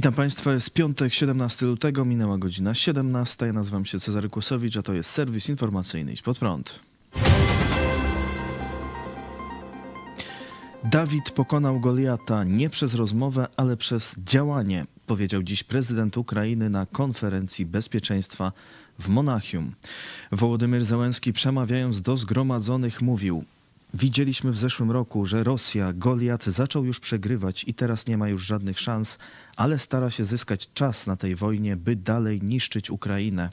Witam Państwa, jest piątek, 17 lutego, minęła godzina 17. Ja nazywam się Cezary Kłosowicz, a to jest serwis informacyjny Idź Pod Prąd. Dawid pokonał Goliata nie przez rozmowę, ale przez działanie, powiedział dziś prezydent Ukrainy na konferencji bezpieczeństwa w Monachium. Wołodymyr Zełenski przemawiając do zgromadzonych mówił: Widzieliśmy w zeszłym roku, że Rosja, Goliat zaczął już przegrywać i teraz nie ma już żadnych szans, ale stara się zyskać czas na tej wojnie, by dalej niszczyć Ukrainę.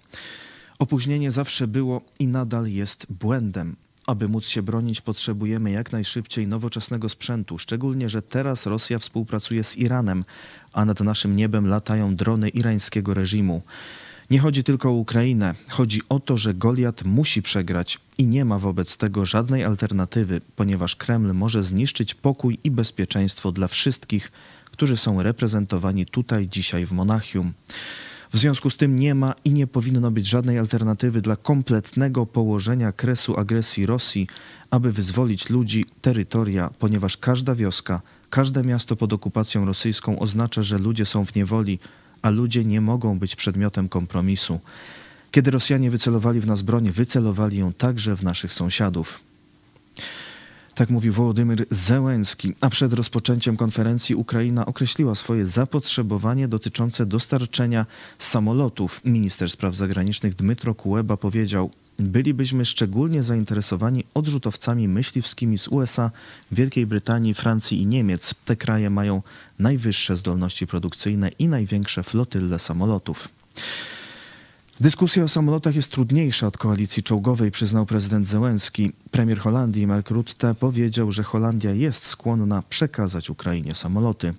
Opóźnienie zawsze było i nadal jest błędem. Aby móc się bronić, potrzebujemy jak najszybciej nowoczesnego sprzętu, szczególnie, że teraz Rosja współpracuje z Iranem, a nad naszym niebem latają drony irańskiego reżimu. Nie chodzi tylko o Ukrainę, chodzi o to, że Goliat musi przegrać i nie ma wobec tego żadnej alternatywy, ponieważ Kreml może zniszczyć pokój i bezpieczeństwo dla wszystkich, którzy są reprezentowani tutaj dzisiaj w Monachium. W związku z tym nie ma i nie powinno być żadnej alternatywy dla kompletnego położenia kresu agresji Rosji, aby wyzwolić ludzi, terytoria, ponieważ każda wioska, każde miasto pod okupacją rosyjską oznacza, że ludzie są w niewoli, a ludzie nie mogą być przedmiotem kompromisu. Kiedy Rosjanie wycelowali w nas broń, wycelowali ją także w naszych sąsiadów. Tak mówił Wołodymyr Zełenski, a przed rozpoczęciem konferencji Ukraina określiła swoje zapotrzebowanie dotyczące dostarczenia samolotów. Minister spraw zagranicznych Dmytro Kuleba powiedział: Bylibyśmy szczególnie zainteresowani odrzutowcami myśliwskimi z USA, Wielkiej Brytanii, Francji i Niemiec. Te kraje mają najwyższe zdolności produkcyjne i największe flotylle samolotów. Dyskusja o samolotach jest trudniejsza od koalicji czołgowej, przyznał prezydent Zełenski. Premier Holandii Mark Rutte powiedział, że Holandia jest skłonna przekazać Ukrainie samoloty.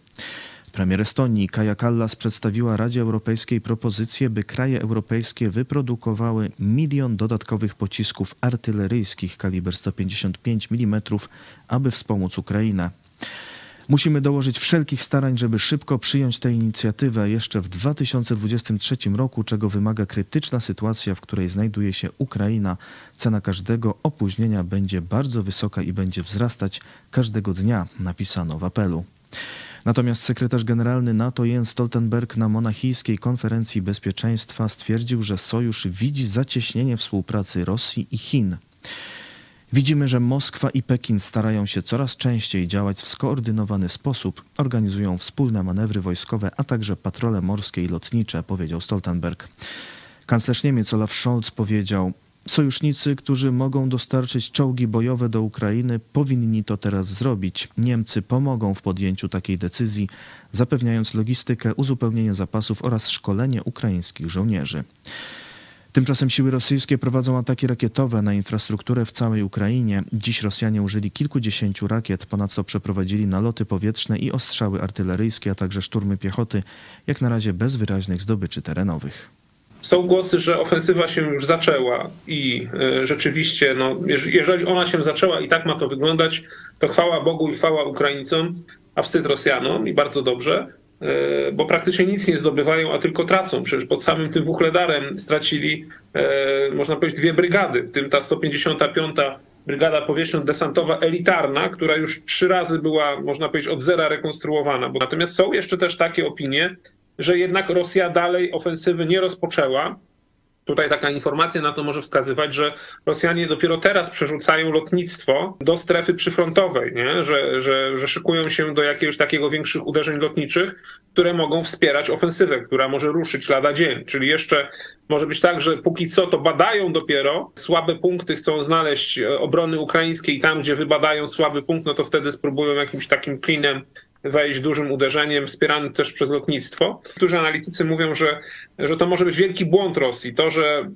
Premier Estonii Kaja Kallas przedstawiła Radzie Europejskiej propozycję, by kraje europejskie wyprodukowały milion dodatkowych pocisków artyleryjskich kaliber 155 mm, aby wspomóc Ukrainę. Musimy dołożyć wszelkich starań, żeby szybko przyjąć tę inicjatywę jeszcze w 2023 roku, czego wymaga krytyczna sytuacja, w której znajduje się Ukraina. Cena każdego opóźnienia będzie bardzo wysoka i będzie wzrastać każdego dnia, napisano w apelu. Natomiast sekretarz generalny NATO Jens Stoltenberg na monachijskiej konferencji bezpieczeństwa stwierdził, że sojusz widzi zacieśnienie współpracy Rosji i Chin. Widzimy, że Moskwa i Pekin starają się coraz częściej działać w skoordynowany sposób, organizują wspólne manewry wojskowe, a także patrole morskie i lotnicze, powiedział Stoltenberg. Kanclerz Niemiec Olaf Scholz powiedział: Sojusznicy, którzy mogą dostarczyć czołgi bojowe do Ukrainy, powinni to teraz zrobić. Niemcy pomogą w podjęciu takiej decyzji, zapewniając logistykę, uzupełnienie zapasów oraz szkolenie ukraińskich żołnierzy. Tymczasem siły rosyjskie prowadzą ataki rakietowe na infrastrukturę w całej Ukrainie. Dziś Rosjanie użyli kilkudziesięciu rakiet, ponadto przeprowadzili naloty powietrzne i ostrzały artyleryjskie, a także szturmy piechoty, jak na razie bez wyraźnych zdobyczy terenowych. Są głosy, że ofensywa się już zaczęła i e, rzeczywiście, no, jeżeli ona się zaczęła i tak ma to wyglądać, to chwała Bogu i chwała Ukraińcom, a wstyd Rosjanom i bardzo dobrze. E, bo praktycznie nic nie zdobywają, a tylko tracą. Przecież pod samym tym Wuchledarem stracili, e, można powiedzieć, dwie brygady, w tym ta 155. Brygada Powietrzno-Desantowa elitarna, która już trzy razy była, można powiedzieć, od zera rekonstruowana. Natomiast są jeszcze też takie opinie, że jednak Rosja dalej ofensywy nie rozpoczęła, Tutaj taka informacja na to może wskazywać, że Rosjanie dopiero teraz przerzucają lotnictwo do strefy przyfrontowej, nie? Że, że, że szykują się do jakiegoś takiego większych uderzeń lotniczych, które mogą wspierać ofensywę, która może ruszyć lada dzień. Czyli jeszcze może być tak, że póki co to badają dopiero, słabe punkty chcą znaleźć e, obrony ukraińskiej tam, gdzie wybadają słaby punkt, no to wtedy spróbują jakimś takim klinem wejść dużym uderzeniem, wspierany też przez lotnictwo. Niektórzy analitycy mówią, że, że to może być wielki błąd Rosji. To, że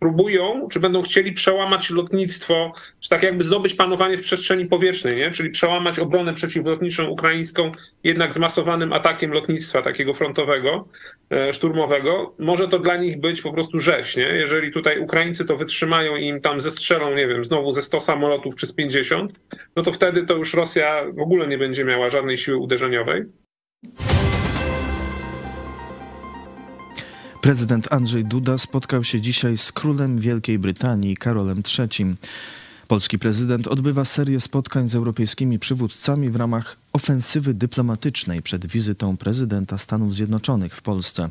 próbują, czy będą chcieli przełamać lotnictwo, czy tak jakby zdobyć panowanie w przestrzeni powietrznej, nie? czyli przełamać obronę przeciwlotniczą ukraińską jednak zmasowanym atakiem lotnictwa takiego frontowego, e, szturmowego, może to dla nich być po prostu rzeź. Nie? Jeżeli tutaj Ukraińcy to wytrzymają i im tam zestrzelą, nie wiem, znowu ze 100 samolotów czy z 50, no to wtedy to już Rosja w ogóle nie będzie miała żadnej siły uderzeniowej. Prezydent Andrzej Duda spotkał się dzisiaj z królem Wielkiej Brytanii Karolem III. Polski prezydent odbywa serię spotkań z europejskimi przywódcami w ramach ofensywy dyplomatycznej przed wizytą prezydenta Stanów Zjednoczonych w Polsce.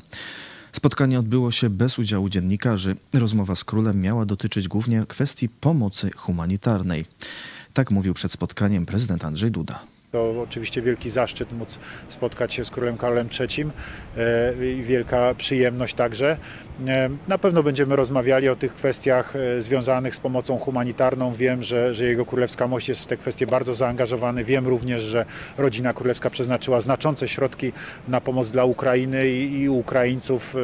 Spotkanie odbyło się bez udziału dziennikarzy. Rozmowa z królem miała dotyczyć głównie kwestii pomocy humanitarnej. Tak mówił przed spotkaniem prezydent Andrzej Duda. To oczywiście wielki zaszczyt móc spotkać się z królem Karolem III e, i wielka przyjemność także. E, na pewno będziemy rozmawiali o tych kwestiach e, związanych z pomocą humanitarną. Wiem, że, że jego królewska mość jest w te kwestie bardzo zaangażowany. Wiem również, że rodzina królewska przeznaczyła znaczące środki na pomoc dla Ukrainy i, i Ukraińców,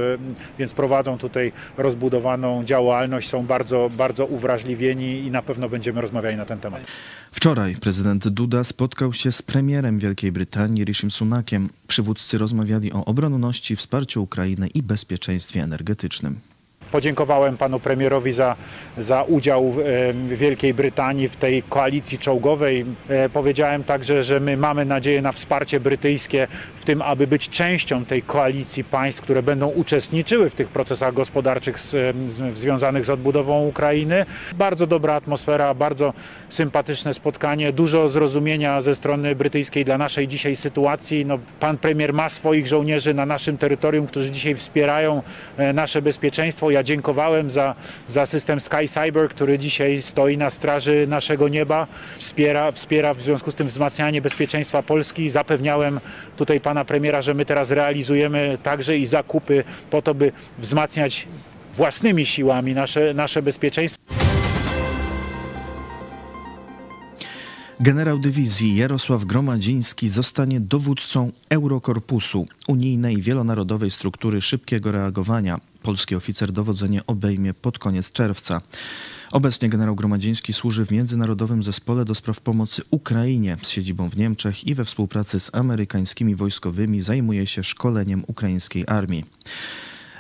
więc prowadzą tutaj rozbudowaną działalność, są bardzo, bardzo uwrażliwieni i na pewno będziemy rozmawiali na ten temat. Wczoraj prezydent Duda spotkał się z premierem Wielkiej Brytanii Rishim Sunakiem. Przywódcy rozmawiali o obronności, wsparciu Ukrainy i bezpieczeństwie energetycznym. Podziękowałem panu premierowi za, za udział Wielkiej Brytanii w tej koalicji czołgowej. E, powiedziałem także, że my mamy nadzieję na wsparcie brytyjskie w tym, aby być częścią tej koalicji państw, które będą uczestniczyły w tych procesach gospodarczych związanych z odbudową Ukrainy. Bardzo dobra atmosfera, bardzo sympatyczne spotkanie, dużo zrozumienia ze strony brytyjskiej dla naszej dzisiaj sytuacji. No, pan premier ma swoich żołnierzy na naszym terytorium, którzy dzisiaj wspierają e, nasze bezpieczeństwo. Ja dziękowałem za, za system Sky Cyber, który dzisiaj stoi na straży naszego nieba, wspiera, wspiera w związku z tym wzmacnianie bezpieczeństwa Polski. Zapewniałem tutaj pana premiera, że my teraz realizujemy także i zakupy po to, by wzmacniać własnymi siłami nasze, nasze bezpieczeństwo. Generał dywizji Jarosław Gromadziński zostanie dowódcą Eurokorpusu, unijnej wielonarodowej struktury szybkiego reagowania. Polski oficer dowodzenie obejmie pod koniec czerwca. Obecnie generał Gromadziński służy w Międzynarodowym Zespole do Spraw Pomocy Ukrainie z siedzibą w Niemczech i we współpracy z amerykańskimi wojskowymi zajmuje się szkoleniem ukraińskiej armii.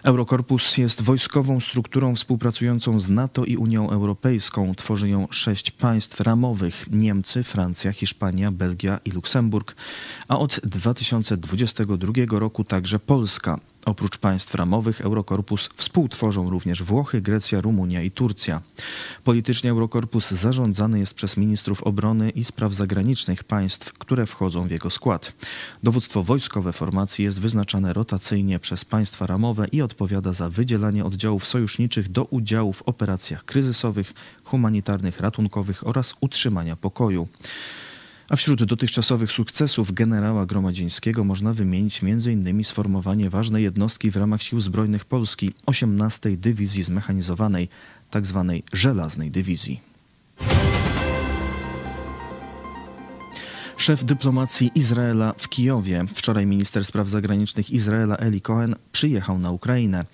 Eurokorpus jest wojskową strukturą współpracującą z NATO i Unią Europejską. Tworzy ją sześć państw ramowych: Niemcy, Francja, Hiszpania, Belgia i Luksemburg, a od 2022 roku także Polska. Oprócz państw ramowych Eurokorpus współtworzą również Włochy, Grecja, Rumunia i Turcja. Politycznie Eurokorpus zarządzany jest przez ministrów obrony i spraw zagranicznych państw, które wchodzą w jego skład. Dowództwo wojskowe formacji jest wyznaczane rotacyjnie przez państwa ramowe i odpowiada za wydzielanie oddziałów sojuszniczych do udziału w operacjach kryzysowych, humanitarnych, ratunkowych oraz utrzymania pokoju. A wśród dotychczasowych sukcesów generała Gromadzińskiego można wymienić m.in. sformowanie ważnej jednostki w ramach Sił Zbrojnych Polski 18 Dywizji Zmechanizowanej, tzw. Tak Żelaznej Dywizji. Szef dyplomacji Izraela w Kijowie. Wczoraj minister spraw zagranicznych Izraela Eli Cohen przyjechał na Ukrainę.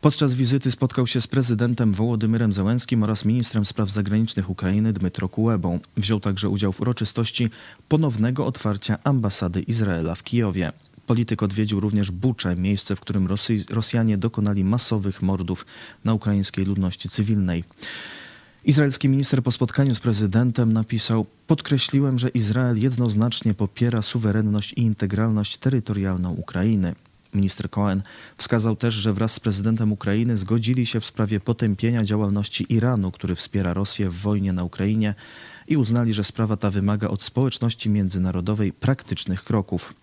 Podczas wizyty spotkał się z prezydentem Wołodymyrem Zełenskim oraz ministrem spraw zagranicznych Ukrainy Dmytro Kułebą. Wziął także udział w uroczystości ponownego otwarcia ambasady Izraela w Kijowie. Polityk odwiedził również Bucze, miejsce, w którym Rosjanie dokonali masowych mordów na ukraińskiej ludności cywilnej. Izraelski minister po spotkaniu z prezydentem napisał: Podkreśliłem, że Izrael jednoznacznie popiera suwerenność i integralność terytorialną Ukrainy. Minister Cohen wskazał też, że wraz z prezydentem Ukrainy zgodzili się w sprawie potępienia działalności Iranu, który wspiera Rosję w wojnie na Ukrainie i uznali, że sprawa ta wymaga od społeczności międzynarodowej praktycznych kroków.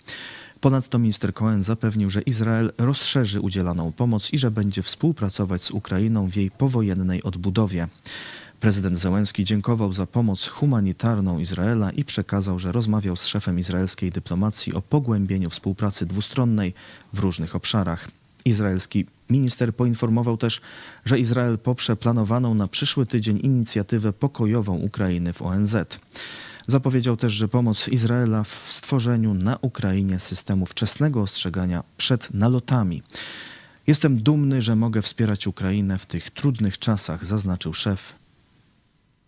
Ponadto minister Cohen zapewnił, że Izrael rozszerzy udzielaną pomoc i że będzie współpracować z Ukrainą w jej powojennej odbudowie. Prezydent Zełenski dziękował za pomoc humanitarną Izraela i przekazał, że rozmawiał z szefem izraelskiej dyplomacji o pogłębieniu współpracy dwustronnej w różnych obszarach. Izraelski minister poinformował też, że Izrael poprze planowaną na przyszły tydzień inicjatywę pokojową Ukrainy w ONZ. Zapowiedział też, że pomoc Izraela w stworzeniu na Ukrainie systemu wczesnego ostrzegania przed nalotami. Jestem dumny, że mogę wspierać Ukrainę w tych trudnych czasach, zaznaczył szef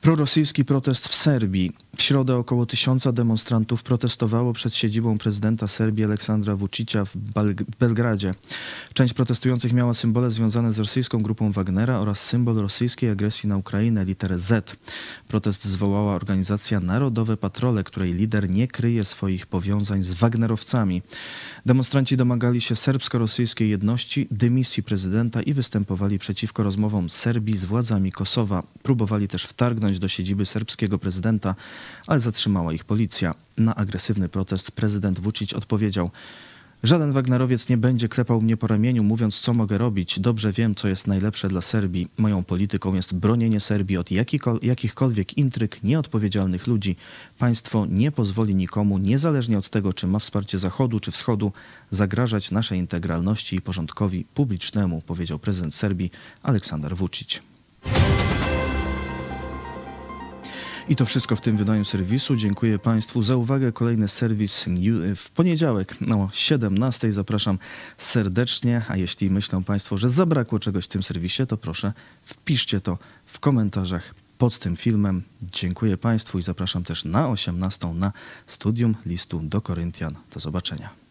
Prorosyjski protest w Serbii. W środę około tysiąca demonstrantów protestowało przed siedzibą prezydenta Serbii Aleksandra Vucicia w Belgradzie. Część protestujących miała symbole związane z rosyjską grupą Wagnera oraz symbol rosyjskiej agresji na Ukrainę, literę Z. Protest zwołała organizacja Narodowe Patrole, której lider nie kryje swoich powiązań z Wagnerowcami. Demonstranci domagali się serbsko-rosyjskiej jedności, dymisji prezydenta i występowali przeciwko rozmowom Serbii z władzami Kosowa. Próbowali też wtargnąć wtargnąć do siedziby serbskiego prezydenta, ale zatrzymała ich policja. Na agresywny protest prezydent Vucic odpowiedział: Żaden Wagnerowiec nie będzie klepał mnie po ramieniu, mówiąc, co mogę robić. Dobrze wiem, co jest najlepsze dla Serbii. Moją polityką jest bronienie Serbii od jakichkolwiek intryg nieodpowiedzialnych ludzi. Państwo nie pozwoli nikomu, niezależnie od tego, czy ma wsparcie Zachodu czy Wschodu, zagrażać naszej integralności i porządkowi publicznemu, powiedział prezydent Serbii Aleksander Vucic. I to wszystko w tym wydaniu serwisu. Dziękuję Państwu za uwagę. Kolejny serwis w poniedziałek o 17. Zapraszam serdecznie. A jeśli myślą Państwo, że zabrakło czegoś w tym serwisie, to proszę wpiszcie to w komentarzach pod tym filmem. Dziękuję Państwu i zapraszam też na 18 na studium listu do Koryntian. Do zobaczenia.